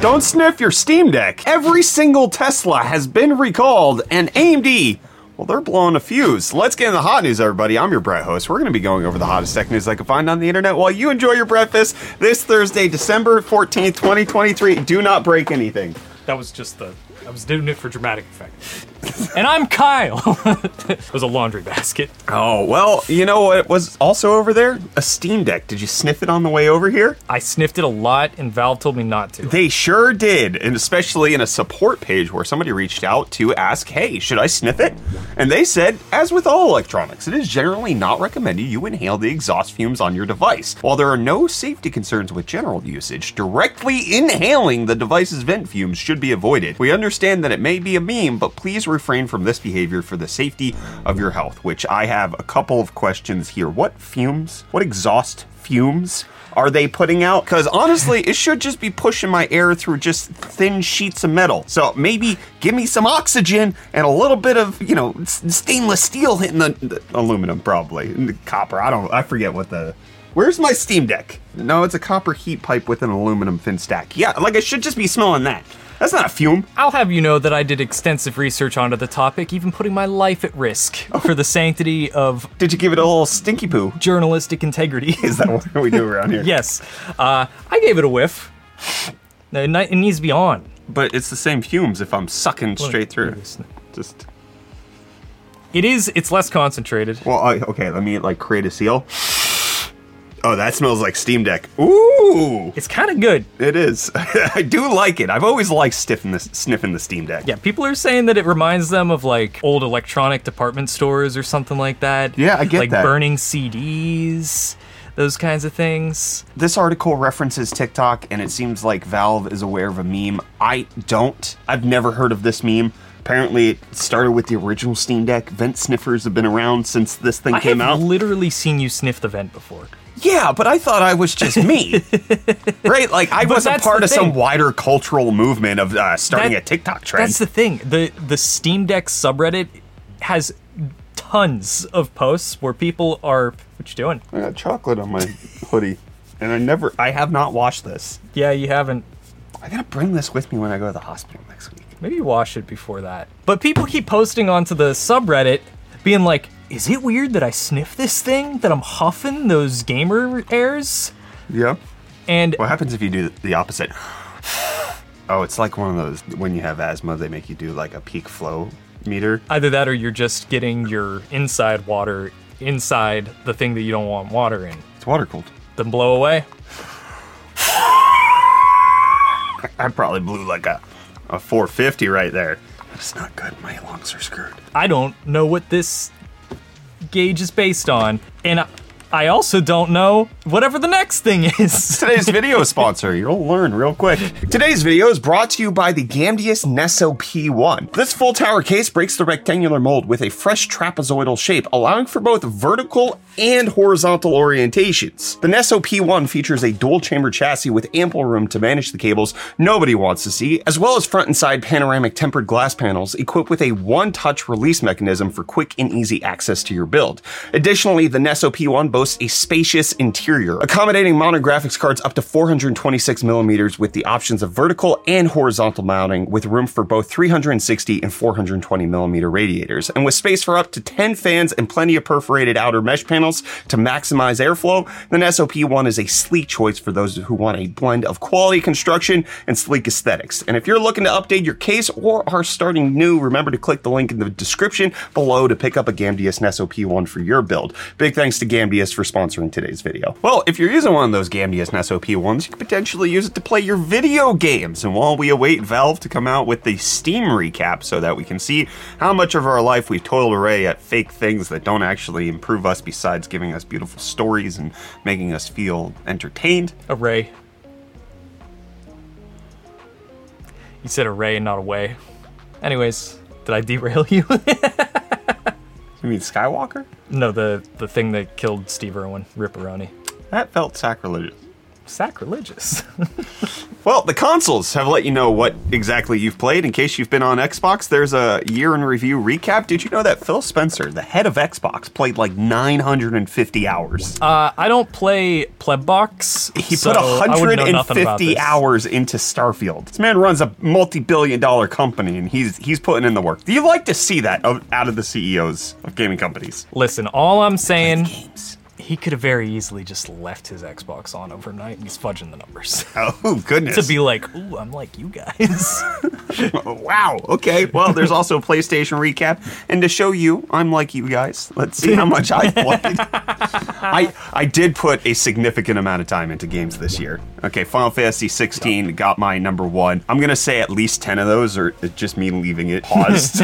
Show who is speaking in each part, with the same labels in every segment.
Speaker 1: Don't sniff your Steam Deck. Every single Tesla has been recalled, and AMD, well, they're blowing a fuse. Let's get in the hot news, everybody. I'm your Brett host. We're going to be going over the hottest tech news I can find on the internet while you enjoy your breakfast this Thursday, December 14th, 2023. Do not break anything.
Speaker 2: That was just the. I was doing it for dramatic effect. And I'm Kyle. it was a laundry basket.
Speaker 1: Oh, well, you know what was also over there? A Steam Deck. Did you sniff it on the way over here?
Speaker 2: I sniffed it a lot, and Valve told me not to.
Speaker 1: They sure did, and especially in a support page where somebody reached out to ask, hey, should I sniff it? And they said, as with all electronics, it is generally not recommended you inhale the exhaust fumes on your device. While there are no safety concerns with general usage, directly inhaling the device's vent fumes should be avoided. We understand that it may be a meme, but please refrain from this behavior for the safety of your health, which I have a couple of questions here. What fumes? What exhaust fumes? are they putting out? Because honestly, it should just be pushing my air through just thin sheets of metal. So maybe give me some oxygen and a little bit of, you know, stainless steel hitting the, the aluminum, probably. The copper. I don't, I forget what the. Where's my Steam Deck? No, it's a copper heat pipe with an aluminum fin stack. Yeah, like I should just be smelling that. That's not a fume.
Speaker 2: I'll have you know that I did extensive research onto the topic, even putting my life at risk for the sanctity of
Speaker 1: Did you give it a little stinky poo?
Speaker 2: journalistic integrity.
Speaker 1: Is that what we do around here?
Speaker 2: yes. Uh, I gave it a whiff. It needs to be on.
Speaker 1: But it's the same fumes if I'm sucking straight through. Just.
Speaker 2: It is. It's less concentrated.
Speaker 1: Well, I, okay, let me like create a seal. Oh, that smells like Steam Deck. Ooh,
Speaker 2: It's kind of good.
Speaker 1: it is. I do like it. I've always liked sniffing the, sniffing the Steam Deck.
Speaker 2: Yeah, people are saying that it reminds them of like old electronic department stores or something like that.
Speaker 1: Yeah, I get
Speaker 2: like
Speaker 1: that.
Speaker 2: burning CDs, those kinds of things.
Speaker 1: This article references TikTok, and it seems like Valve is aware of a meme. I don't. I've never heard of this meme. Apparently, it started with the original Steam Deck. Vent sniffers have been around since this thing came out.
Speaker 2: I've literally seen you sniff the vent before.
Speaker 1: Yeah, but I thought I was just me. right? Like I
Speaker 2: But
Speaker 1: wasn't part of some wider cultural movement of uh, starting
Speaker 2: That-
Speaker 1: a TikTok trend.
Speaker 2: That's the thing. The the Steam Deck subreddit has tons of posts where people are what you doing?
Speaker 1: I got chocolate on my hoodie, and I never, I have not washed this.
Speaker 2: Yeah, you haven't
Speaker 1: I gotta bring this with me when I go to the hospital next week.
Speaker 2: Maybe you wash it before that. But people keep posting onto the subreddit being like, is it weird that I sniff this thing? That I'm huffing those gamer airs?
Speaker 1: Yeah.
Speaker 2: And
Speaker 1: What happens if you do the opposite? Oh, it's like one of those when you have asthma, they make you do like a peak flow meter.
Speaker 2: either that or you're just getting your inside water inside the thing that you don't want water in.
Speaker 1: It's water cooled.
Speaker 2: Then blow away.
Speaker 1: I probably blew like a, a 450 right there. That's not good. My lungs are screwed.
Speaker 2: I don't know what this gauge is based on. And I, I also don't know whatever the next thing is.
Speaker 1: Today's video sponsor. You'll learn real quick. Today's video is brought to you by the Gamdias Neso P1. This full tower case breaks the rectangular mold with a fresh trapezoidal shape, allowing for both vertical and horizontal orientations. The Neso P1 features a dual chamber chassis with ample room to manage the cables nobody wants to see, as well as front and side panoramic tempered glass panels equipped with a one-touch release mechanism for quick and easy access to your build. Additionally, the Neso P1 boasts a spacious interior, accommodating mounted graphics cards up to 426 millimeters with the options of vertical and horizontal mounting with room for both 360 and 420 millimeter radiators, and with space for up to 10 fans and plenty of perforated outer mesh panels to maximize airflow, the Neso P1 is a sleek choice for those who want a blend of quality construction and sleek aesthetics. And if you're looking to update your case or are starting new, remember to click the link in the description below to pick up a Gamdias Neso P1 for your build. Big thanks to For sponsoring today's video. Well, if you're using one of those Gamdias Neso P1s, you could potentially use it to play your video games. And while we await Valve to come out with the Steam recap so that we can see how much of our life we've toiled away at fake things that don't actually improve us besides giving us beautiful stories and making us feel entertained.
Speaker 2: Array. You said array, not away. Anyways, did I derail you?
Speaker 1: You mean Skywalker?
Speaker 2: no, the the thing that killed Steve Irwin, Ripperoni.
Speaker 1: That felt sacrilegious.
Speaker 2: Sacrilegious.
Speaker 1: Well, the consoles have let you know what exactly you've played. In case you've been on Xbox, there's a year in review recap. Did you know that Phil Spencer, the head of Xbox, played like 950 hours?
Speaker 2: uh, I don't play Plebbox.
Speaker 1: He
Speaker 2: so
Speaker 1: put
Speaker 2: I wouldn't know nothing about
Speaker 1: 150 hours into Starfield. This man runs a multi-billion dollar company, and he's he's putting in the work. Do you like to see that out of the CEOs of gaming companies?
Speaker 2: Listen, all I'm saying,
Speaker 1: Games.
Speaker 2: He could have very easily just left his Xbox on overnight and he's fudging the numbers.
Speaker 1: Oh goodness!
Speaker 2: to be like, ooh, I'm like you guys.
Speaker 1: wow. Okay. Well, there's also a PlayStation recap, and to show you, I'm like you guys. Let's see how much I played. I I did put a significant amount of time into games this year. Okay, Final Fantasy 16 got my number one. I'm gonna say at least 10 of those are just me leaving it paused,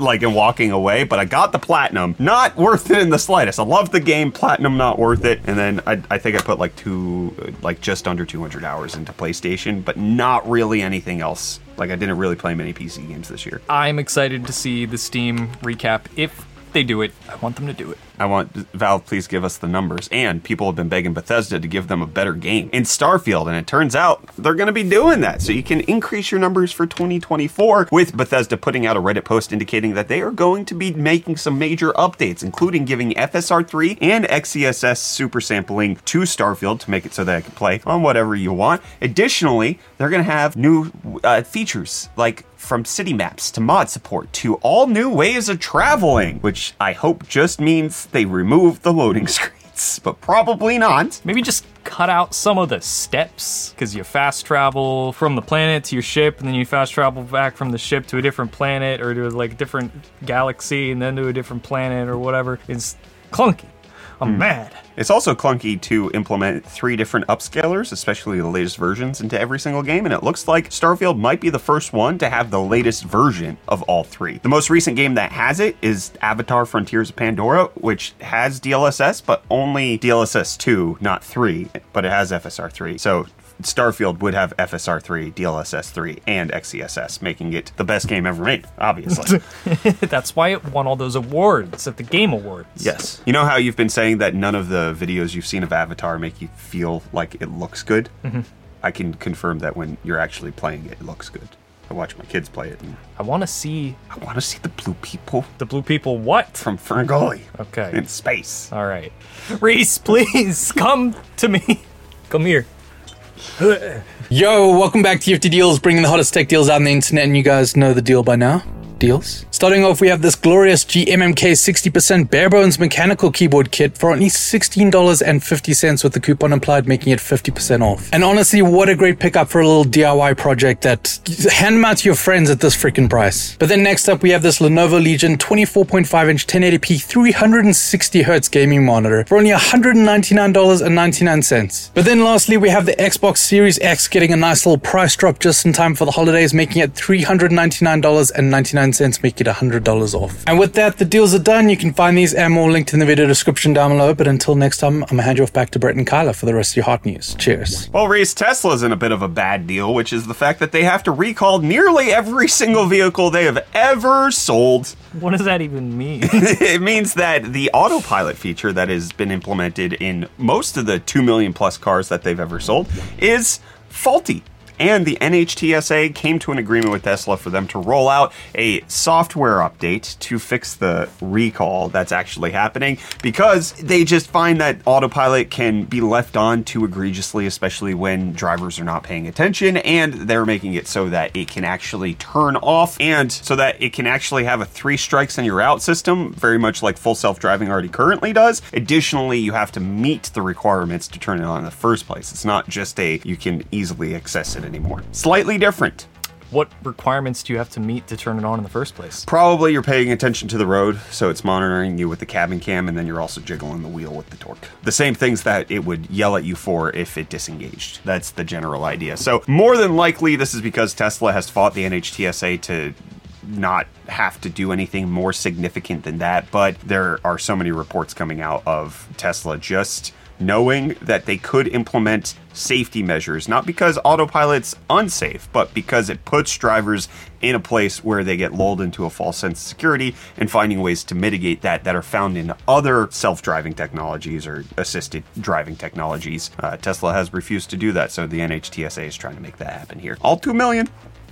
Speaker 1: like and walking away. But I got the platinum. Not worth it in the slightest. I love the game. Platinum not worth it. And then I, I think I put like two, like just under 200 hours into PlayStation, but not really anything else. Like I didn't really play many PC games this year.
Speaker 2: I'm excited to see the Steam recap. If they do it, I want them to do it.
Speaker 1: I want Valve, please give us the numbers. And people have been begging Bethesda to give them a better game in Starfield, and it turns out they're going to be doing that. So you can increase your numbers for 2024 with Bethesda putting out a Reddit post indicating that they are going to be making some major updates, including giving FSR3 and XESS super sampling to Starfield to make it so that I can play on whatever you want. Additionally, they're going to have new uh, features like from city maps to mod support to all new ways of traveling, which I hope just means they remove the loading screens, but probably not.
Speaker 2: Maybe just cut out some of the steps because you fast travel from the planet to your ship and then you fast travel back from the ship to a different planet or to like a different galaxy and then to a different planet or whatever. It's clunky. I'm hmm. mad.
Speaker 1: It's also clunky to implement three different upscalers, especially the latest versions, into every single game, and it looks like Starfield might be the first one to have the latest version of all three. The most recent game that has it is Avatar Frontiers of Pandora, which has DLSS, but only DLSS 2, not 3, but it has FSR 3. So Starfield would have FSR 3, DLSS 3, and XESS, making it the best game ever made, obviously.
Speaker 2: That's why it won all those awards at the Game Awards.
Speaker 1: yes. You know how you've been saying that none of the videos you've seen of Avatar make you feel like it looks good? Mm-hmm. I can confirm that when you're actually playing it, it looks good. I watch my kids play it, and
Speaker 2: I want to see
Speaker 1: I want to see the blue people
Speaker 2: the blue people what?
Speaker 1: from Ferngully
Speaker 2: Okay.
Speaker 1: in space.
Speaker 2: All right. Reese, please come to me. Come here.
Speaker 3: Yo, welcome back to UFD Deals, bringing the hottest tech deals out on the internet, and you guys know the deal by now. Deals. Starting off, we have this glorious GMMK 60% bare bones mechanical keyboard kit for only $16.50 with the coupon applied, making it 50% off. And honestly, what a great pickup for a little DIY project that hand out your friends at this freaking price. But then next up, we have this Lenovo Legion 24.5 inch 1080p 360Hz gaming monitor for only $199.99. But then lastly, we have the Xbox Series X getting a nice little price drop just in time for the holidays, making it $399.99, making it $100 off. And with that, the deals are done. You can find these and more linked in the video description down below. But until next time, I'm gonna hand you off back to Brett and Kyle for the rest of your hot news. Cheers.
Speaker 1: Well, Reese, Tesla's in a bit of a bad deal, which is the fact that they have to recall nearly every single vehicle they have ever sold.
Speaker 2: What does that even mean?
Speaker 1: it means that the autopilot feature that has been implemented in most of the 2 million plus cars that they've ever sold is faulty. And the NHTSA came to an agreement with Tesla for them to roll out a software update to fix the recall that's actually happening because they just find that autopilot can be left on too egregiously, especially when drivers are not paying attention. And they're making it so that it can actually turn off and so that it can actually have a three strikes and you're out system, very much like full self driving already currently does. Additionally, you have to meet the requirements to turn it on in the first place. It's not just a you can easily access it anymore. Slightly different.
Speaker 2: what requirements do you have to meet to turn it on in the first place?
Speaker 1: Probably you're paying attention to the road, so it's monitoring you with the cabin cam, and then you're also jiggling the wheel with the torque. The same things that it would yell at you for if it disengaged. That's the general idea. So, more than likely, this is because Tesla has fought the NHTSA to not have to do anything more significant than that, but there are so many reports coming out of Tesla just knowing that they could implement safety measures, not because autopilot's unsafe, but because it puts drivers in a place where they get lulled into a false sense of security and finding ways to mitigate that that are found in other self-driving technologies or assisted driving technologies. Uh, Tesla has refused to do that, so the NHTSA is trying to make that happen here. All 2 million,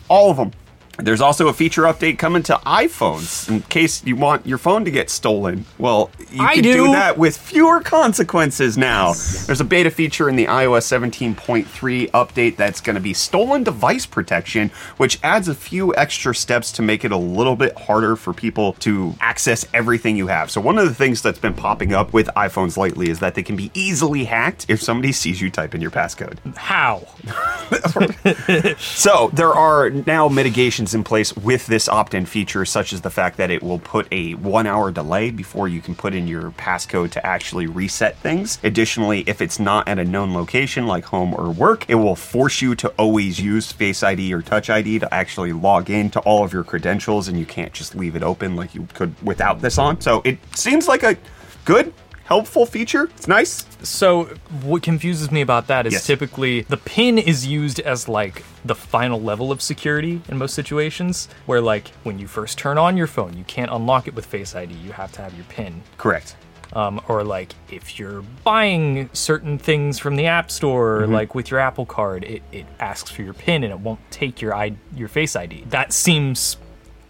Speaker 1: all of them. There's also a feature update coming to iPhones in case you want your phone to get stolen. Well, you
Speaker 2: I
Speaker 1: can
Speaker 2: do.
Speaker 1: that with fewer consequences now. There's a beta feature in the iOS 17.3 update that's going to be stolen device protection, which adds a few extra steps to make it a little bit harder for people to access everything you have. So, one of the things that's been popping up with iPhones lately is that they can be easily hacked if somebody sees you type in your passcode.
Speaker 2: How?
Speaker 1: So there are now mitigations in place with this opt-in feature, such as the fact that it will put a one-hour delay before you can put in your passcode to actually reset things. Additionally, if it's not at a known location like home or work, it will force you to always use Face ID or Touch ID to actually log in to all of your credentials, and you can't just leave it open like you could without this on. So it seems like a good, helpful feature. It's nice.
Speaker 2: So what confuses me about that is
Speaker 1: Yes.
Speaker 2: typically the pin is used as like the final level of security in most situations where like when you first turn on your phone you can't unlock it with face ID you have to have your pin
Speaker 1: Correct.
Speaker 2: um, or like if you're buying certain things from the app store like with your Apple card it, it asks for your pin and it won't take your I- your face ID that seems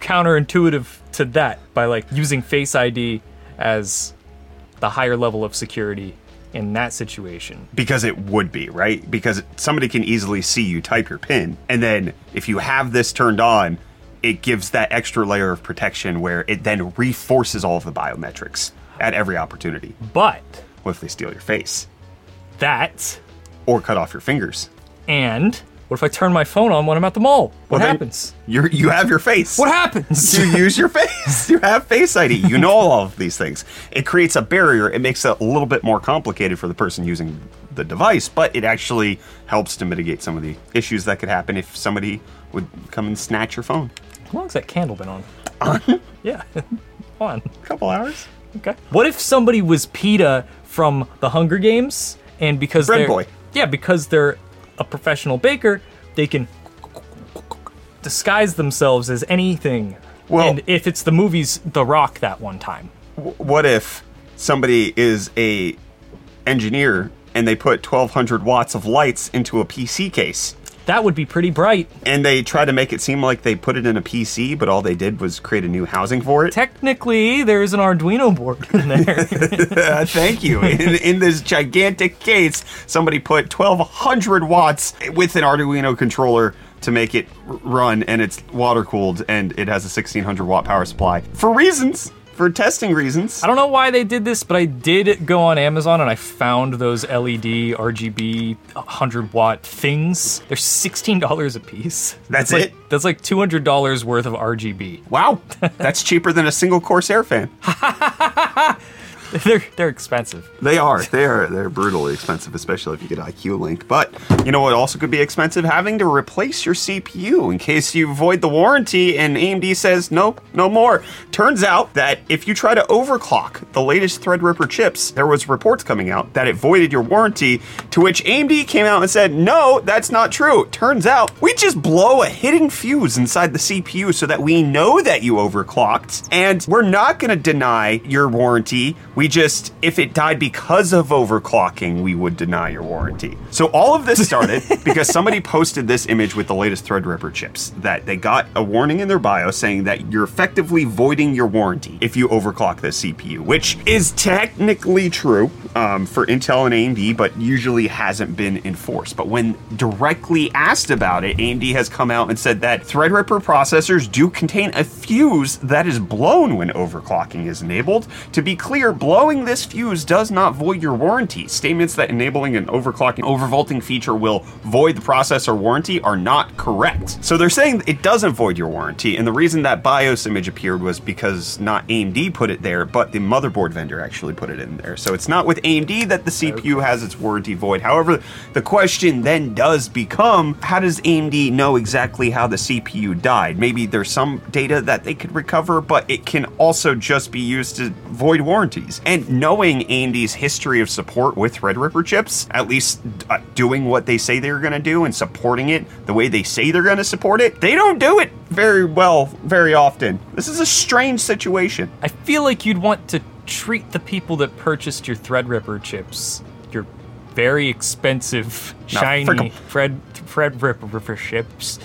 Speaker 2: counterintuitive to that by like using face ID as the higher level of security in that situation.
Speaker 1: Because it would be right? Because somebody can easily see you type your pin and then if you have this turned on it gives that extra layer of protection where it then reforces all of the biometrics at every opportunity.
Speaker 2: But
Speaker 1: what if they steal your face?
Speaker 2: That
Speaker 1: or cut off your fingers?
Speaker 2: and what if I turn my phone on when I'm at the mall? What
Speaker 1: Well,
Speaker 2: happens?
Speaker 1: you're, you have your face
Speaker 2: What happens?
Speaker 1: you use your face. You have Face ID. You know all of these things. It creates a barrier. It makes it a little bit more complicated for the person using the device, but it actually helps to mitigate some of the issues that could happen if somebody would come and snatch your phone.
Speaker 2: How long's that candle been on? on? yeah, on.
Speaker 1: A couple hours.
Speaker 2: Okay. What if somebody was Peeta from the Hunger Games and because
Speaker 1: Bread
Speaker 2: they're
Speaker 1: boy.
Speaker 2: yeah because they're a professional baker they can disguise themselves as anything.
Speaker 1: Well-
Speaker 2: and if it's the movies The Rock that one time.
Speaker 1: What if somebody is a engineer and they put 1200 watts of lights into a PC case?
Speaker 2: That would be pretty bright.
Speaker 1: And they try to make it seem like they put it in a PC, but all they did was create a new housing for it.
Speaker 2: Technically, there's an Arduino board in there.
Speaker 1: Uh, thank you. In, in this gigantic case, somebody put 1200 watts with an Arduino controller to make it run, and it's water cooled, and it has a 1600 watt power supply for reasons, for testing reasons.
Speaker 2: I don't know why they did this, but I did go on Amazon and I found those LED RGB 100 watt things. They're $16 a piece.
Speaker 1: That's
Speaker 2: like,
Speaker 1: it?
Speaker 2: That's like $200 worth of RGB.
Speaker 1: Wow, that's cheaper than a single Corsair fan.
Speaker 2: they're they're expensive.
Speaker 1: They are. They are. They're brutally expensive, especially if you get iCUE Link. But you know what also could be expensive? Having to replace your CPU in case you void the warranty and AMD says nope, no more. Turns out that if you try to overclock the latest Threadripper chips, there was reports coming out that it voided your warranty. To which AMD came out and said, no, that's not true. Turns out we just blow a hidden fuse inside the CPU so that we know that you overclocked, and we're not going to deny your warranty. We just, if it died because of overclocking, we would deny your warranty. So all of this started because somebody posted this image with the latest Threadripper chips that they got a warning in their bio saying that you're effectively voiding your warranty if you overclock the CPU, which is technically true um, for Intel and AMD, but usually hasn't been enforced. But when directly asked about it, AMD has come out and said that Threadripper processors do contain a fuse that is blown when overclocking is enabled. To be clear, blowing this fuse does not void your warranty. Statements that enabling an overclocking overvolting feature will void the processor warranty are not correct. So they're saying it doesn't void your warranty, and the reason that BIOS image appeared was because not AMD put it there, but the motherboard vendor actually put it in there. So it's not with AMD that the CPU has its warranty void. However, the question then does become how does AMD know exactly how the CPU died? Maybe there's some data that they could recover, but it can also just be used to void warranties. And knowing AMD's history of support with Threadripper chips, at least uh, doing what they say they're going to do and supporting it the way they say they're going to support it, they don't do it very well very often. This is a strange situation.
Speaker 2: I feel like you'd want to treat the people that purchased your Threadripper chips, your very expensive,
Speaker 1: Now,
Speaker 2: shiny. Fred Threadripper chips.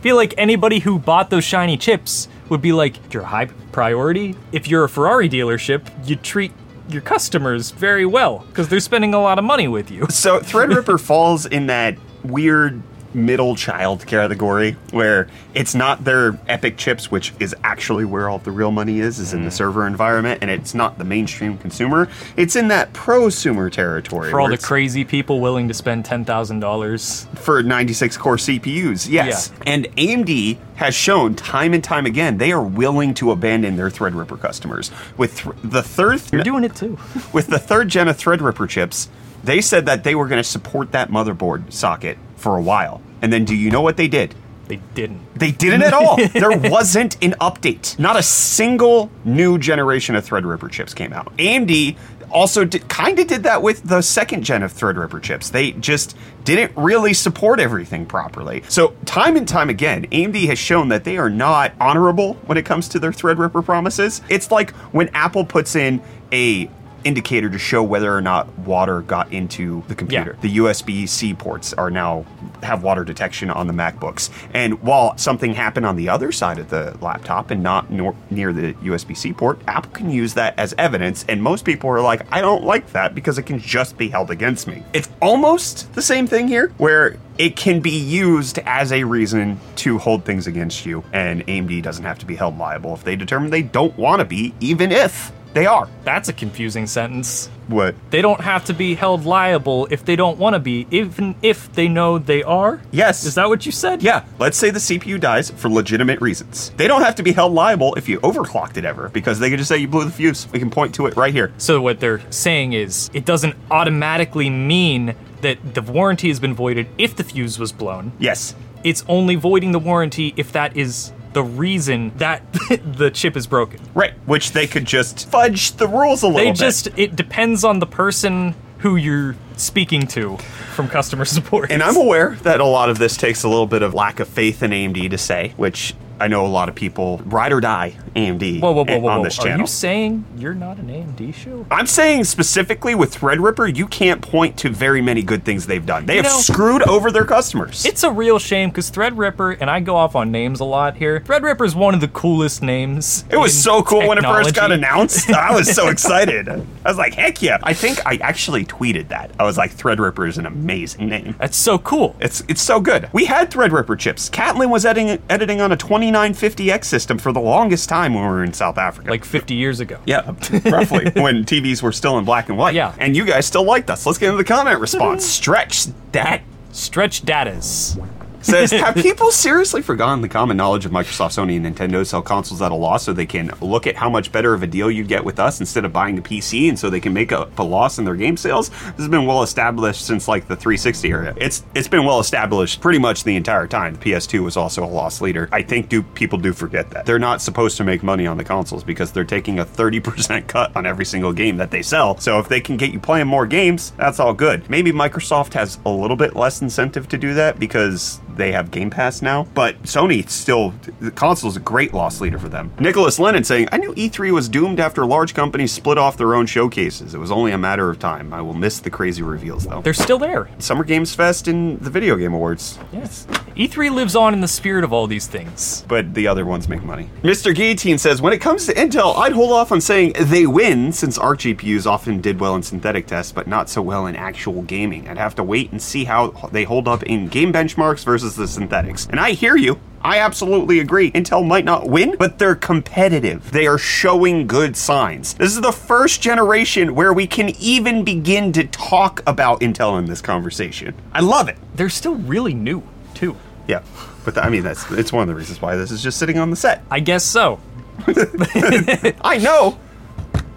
Speaker 2: feel like anybody who bought those shiny chips would be like your high priority. If you're a Ferrari dealership, you treat your customers very well because they're spending a lot of money with you.
Speaker 1: So Threadripper falls in that weird middle child category where it's not their EPYC chips which is actually where all the real money is is
Speaker 2: Mm.
Speaker 1: in the server environment and it's not the mainstream consumer it's in that prosumer territory
Speaker 2: For all the crazy people willing to spend ten thousand dollars.
Speaker 1: for 96 core CPUs yes and AMD has shown time and time again they are willing to abandon their Threadripper customers with th- the third
Speaker 2: You're doing it too.
Speaker 1: with the third gen of Threadripper chips, they said that they were going to support that motherboard socket for a while. And then do you know what they did?
Speaker 2: They didn't.
Speaker 1: They didn't at all. there wasn't an update. Not a single new generation of Threadripper chips came out. AMD also did, kind of did that with the second gen of Threadripper chips. They just didn't really support everything properly. So, time and time again, AMD has shown that they are not honorable when it comes to their Threadripper promises. It's like when Apple puts in a indicator to show whether or not water got into the computer.
Speaker 2: Yeah.
Speaker 1: The USB C ports are now have water detection on the MacBooks. And while something happened on the other side of the laptop and not nor- near the USB C port, Apple can use that as evidence. And most people are like, I don't like that because it can just be held against me. It's almost the same thing here, where it can be used as a reason to hold things against you. And AMD doesn't have to be held liable if they determine they don't want to be, even if they are.
Speaker 2: That's a confusing sentence.
Speaker 1: What?
Speaker 2: They don't have to be held liable if they don't want to be, even if they know they are.
Speaker 1: Yes.
Speaker 2: Is that what you said?
Speaker 1: Yeah, let's say the CPU dies for legitimate reasons. They don't have to be held liable if you overclocked it ever, because they can just say you blew the fuse. We can point to it right here.
Speaker 2: So what they're saying is it doesn't automatically mean that the warranty has been voided if the fuse was blown.
Speaker 1: Yes.
Speaker 2: It's only voiding the warranty if that is the reason that the chip is broken.
Speaker 1: Right, which they could just fudge the rules a little bit.
Speaker 2: They
Speaker 1: bit.
Speaker 2: just it depends on the person who you're speaking to from customer support.
Speaker 1: And I'm aware that a lot of this takes a little bit of lack of faith in AMD to say, which I know a lot of people ride or die AMD
Speaker 2: whoa, whoa, whoa, whoa,
Speaker 1: on
Speaker 2: whoa.
Speaker 1: this
Speaker 2: Are
Speaker 1: channel.
Speaker 2: you saying you're not an AMD show?
Speaker 1: I'm saying specifically with Threadripper, you can't point to very many good things they've done. They
Speaker 2: You
Speaker 1: have
Speaker 2: know-
Speaker 1: screwed over their customers.
Speaker 2: It's a real shame because Threadripper, and I go off on names a lot here. Threadripper is one of the coolest names.
Speaker 1: It was so cool when it first got announced. I was so excited. I was like, heck yeah. I think I actually tweeted that. I was like, Threadripper is an amazing name.
Speaker 2: That's so cool.
Speaker 1: It's it's so good. We had Threadripper chips. Catlin was editing editing on a 2950X system for the longest time when we were in South Africa.
Speaker 2: Like 50 years ago.
Speaker 1: yeah, roughly when TVs were still in black and white.
Speaker 2: Yeah.
Speaker 1: And you guys still liked us. Let's get into the comment response. Stretch that
Speaker 2: Stretch datas.
Speaker 1: Says, Have people seriously forgotten the common knowledge of Microsoft, Sony, and Nintendo sell consoles at a loss so they can look at how much better of a deal you get with us instead of buying a PC and so they can make up a loss in their game sales? This has been well established since like the 360 era. It's it's been well established pretty much the entire time. The PS2 was also a loss leader. I think do people do forget that. They're not supposed to make money on the consoles because they're taking a 30% cut on every single game that they sell. So if they can get you playing more games, that's all good. Maybe Microsoft has a little bit less incentive to do that because they have Game Pass now. But Sony still, the console is a great loss leader for them. Nicholas Lennon saying, I knew E3 was doomed after large companies split off their own showcases. It was only a matter of time. I will miss the crazy reveals though.
Speaker 2: They're still there.
Speaker 1: Summer Games Fest and the Video Game Awards.
Speaker 2: Yes. E3 lives on in the spirit of all these things.
Speaker 1: but the other ones make money. Mr. Guillotine says, when it comes to Intel, I'd hold off on saying they win, since ARC GPUs often did well in synthetic tests, but not so well in actual gaming. I'd have to wait and see how they hold up in game benchmarks versus the synthetics. And I hear you. I absolutely agree. Intel might not win, but they're competitive. They are showing good signs. This is the first generation where we can even begin to talk about Intel in this conversation. I love it.
Speaker 2: They're still really new, too.
Speaker 1: Yeah. But I mean, that's it's one of the reasons why this is just sitting on the set.
Speaker 2: I guess so.
Speaker 1: I know.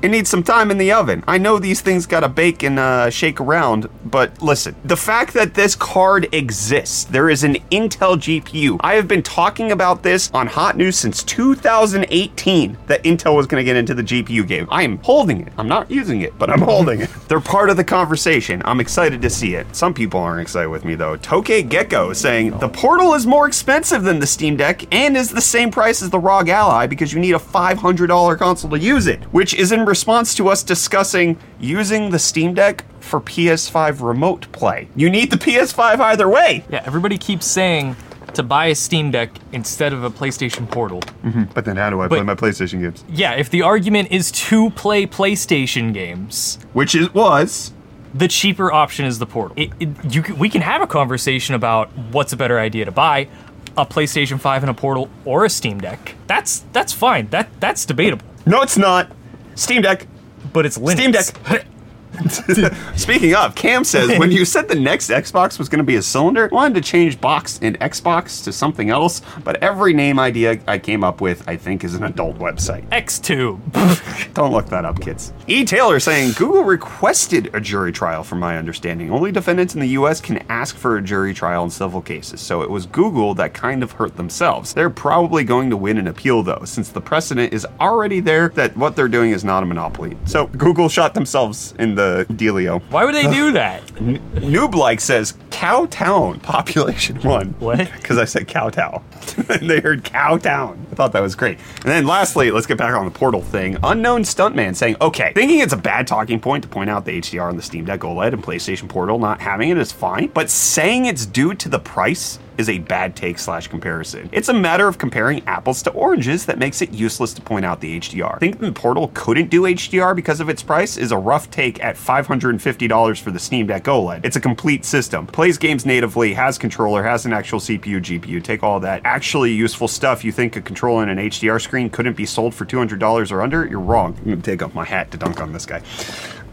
Speaker 1: It needs some time in the oven. I know these things gotta bake and uh, shake around, but listen, the fact that this card exists, there is an Intel GPU. I have been talking about this on Hot News since 2018 that Intel was gonna get into the GPU game. I am holding it. I'm not using it, but I'm holding it. They're part of the conversation. I'm excited to see it. Some people aren't excited with me though. Toke Gecko saying the Portal is more expensive than the Steam Deck and is the same price as the ROG Ally because you need a $500 console to use it, which is in response to us discussing using the Steam Deck for PS5 remote play. You need the PS5 either way.
Speaker 2: Yeah, everybody keeps saying to buy a Steam Deck instead of a PlayStation Portal. Mm-hmm.
Speaker 1: But then how do I
Speaker 2: play my
Speaker 1: PlayStation games?
Speaker 2: Yeah, if the argument is to play PlayStation games,
Speaker 1: Which it was.
Speaker 2: the cheaper option is the Portal. It, it, you, we can have a conversation about what's a better idea to buy, a PlayStation 5 and a Portal or a Steam Deck. That's that's fine. That that's debatable.
Speaker 1: No, it's not. Steam Deck.
Speaker 2: But it's Linux.
Speaker 1: Steam Deck. Speaking of, Cam says when you said the next Xbox was going to be a cylinder, I wanted to change box in Xbox to something else, but every name idea I came up with, I think, is an adult website.
Speaker 2: X2.
Speaker 1: Don't look that up, kids. E. Taylor saying Google requested a jury trial, from my understanding. Only defendants in the U.S. can ask for a jury trial in civil cases, so it was Google that kind of hurt themselves. They're probably going to win an appeal, though, since the precedent is already there that what they're doing is not a monopoly. So Google shot themselves in the dealio.
Speaker 2: Why would they do that?
Speaker 1: Noob says Cowtown, population one.
Speaker 2: What?
Speaker 1: Because I said Cowtown. and they heard Cowtown. I thought that was great. And then lastly, let's get back on the portal thing. Unknown Stuntman saying, okay, thinking it's a bad talking point to point out the HDR on the Steam Deck OLED and PlayStation Portal not having it is fine, but saying it's due to the price is a bad take slash comparison. It's a matter of comparing apples to oranges that makes it useless to point out the HDR. Thinking the Portal couldn't do HDR because of its price is a rough take at $550 for the Steam Deck OLED. It's a complete system. Plays games natively, has controller, has an actual CPU, GPU, take all that actually useful stuff. You think a controller and an HDR screen couldn't be sold for $200 or under? You're wrong. I'm gonna take off my hat to dunk on this guy.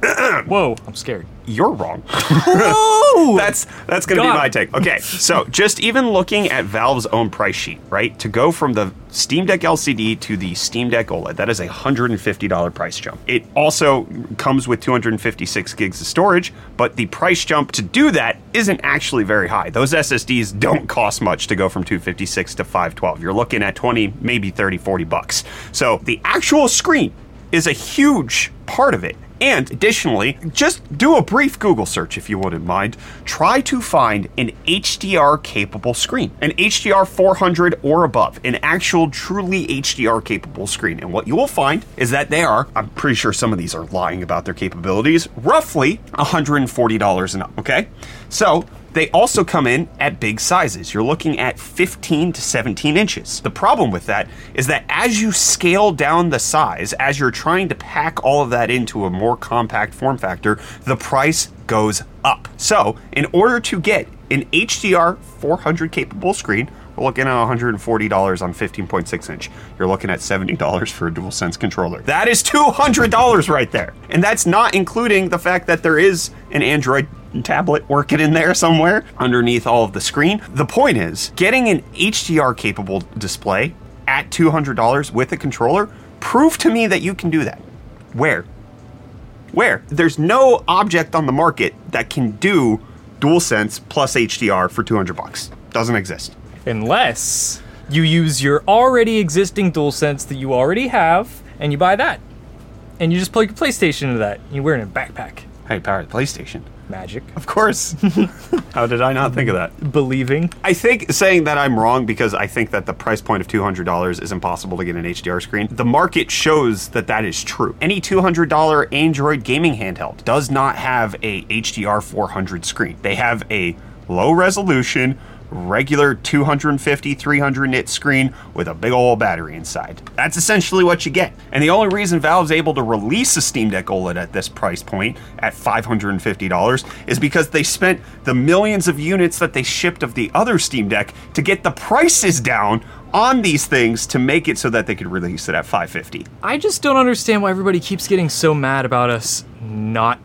Speaker 2: Whoa, I'm scared.
Speaker 1: You're wrong. That's that's gonna
Speaker 2: God.
Speaker 1: be my take. Okay, so just even looking at Valve's own price sheet, right? To go from the Steam Deck LCD to the Steam Deck OLED, that is a hundred and fifty dollar price jump. It also comes with 256 gigs of storage, but the price jump to do that isn't actually very high. Those SSDs don't cost much to go from 256 to 512. You're looking at 20, maybe 30, 40 bucks. So the actual screen is a huge part of it. And additionally, just do a brief Google search if you wouldn't mind. Try to find an HDR capable screen, an HDR 400 or above, an actual truly HDR capable screen. And what you will find is that they are, I'm pretty sure some of these are lying about their capabilities, roughly $140 and up, okay? So, they also come in at big sizes. You're looking at 15 to 17 inches. The problem with that is that as you scale down the size, as you're trying to pack all of that into a more compact form factor, the price goes up. So, in order to get an HDR 400 capable screen, we're looking at $140 on 15.6 inch. You're looking at $70 for a DualSense controller. That is $200 right there. And that's not including the fact that there is an Android tablet working in there somewhere underneath all of the screen. The point is, getting an HDR capable display at $200 with a controller, prove to me that you can do that. Where? Where? There's no object on the market that can do DualSense plus HDR for 200 bucks. Doesn't exist.
Speaker 2: Unless you use your already existing DualSense that you already have, and you buy that. And you just plug your PlayStation into that. And you wear it in a backpack.
Speaker 1: Hey, power the PlayStation.
Speaker 2: Magic.
Speaker 1: Of course. How did I not think of that?
Speaker 2: Believing.
Speaker 1: I think saying that I'm wrong because I think that the price point of $200 is impossible to get an HDR screen. The market shows that that is true. Any $200 Android gaming handheld does not have a HDR 400 screen. They have a low resolution, regular 250 300 nit screen with a big old battery inside. That's essentially what you get. And the only reason Valve's able to release a Steam Deck OLED at this price point at $550 is because they spent the millions of units that they shipped of the other Steam Deck to get the prices down on these things to make it so that they could release it at 550.
Speaker 2: I just don't understand why everybody keeps getting so mad about us not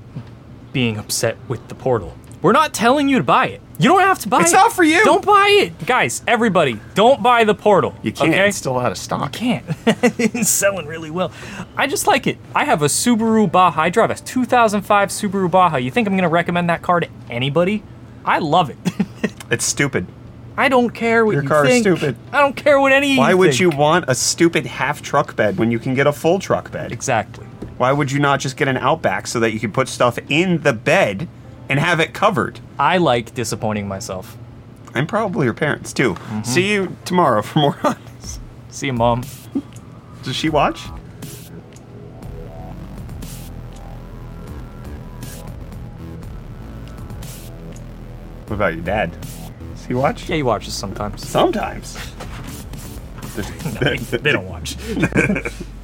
Speaker 2: being upset with the portal. We're not telling you to buy it. You don't have to buy
Speaker 1: It's
Speaker 2: it.
Speaker 1: It's not for you.
Speaker 2: Don't buy it. Guys, everybody, don't buy the Portal.
Speaker 1: You can't.
Speaker 2: Okay?
Speaker 1: It's still out of stock.
Speaker 2: can't. it's selling really well. I just like it. I have a Subaru Baja. I drive a 2005 Subaru Baja. You think I'm going to recommend that car to anybody? I love it.
Speaker 1: It's stupid.
Speaker 2: I don't care what
Speaker 1: Your
Speaker 2: you
Speaker 1: car is stupid.
Speaker 2: I don't care what any.
Speaker 1: Why would
Speaker 2: think.
Speaker 1: you want a stupid half truck bed when you can get a full truck bed?
Speaker 2: Exactly.
Speaker 1: Why would you not just get an Outback so that you can put stuff in the bed and have it covered?
Speaker 2: I like disappointing myself.
Speaker 1: And probably your parents too.
Speaker 2: Mm-hmm.
Speaker 1: See you tomorrow for more on this.
Speaker 2: See you, mom.
Speaker 1: Does she watch? What about your dad? Does he watch?
Speaker 2: Yeah, he watches sometimes.
Speaker 1: Sometimes.
Speaker 2: they don't watch.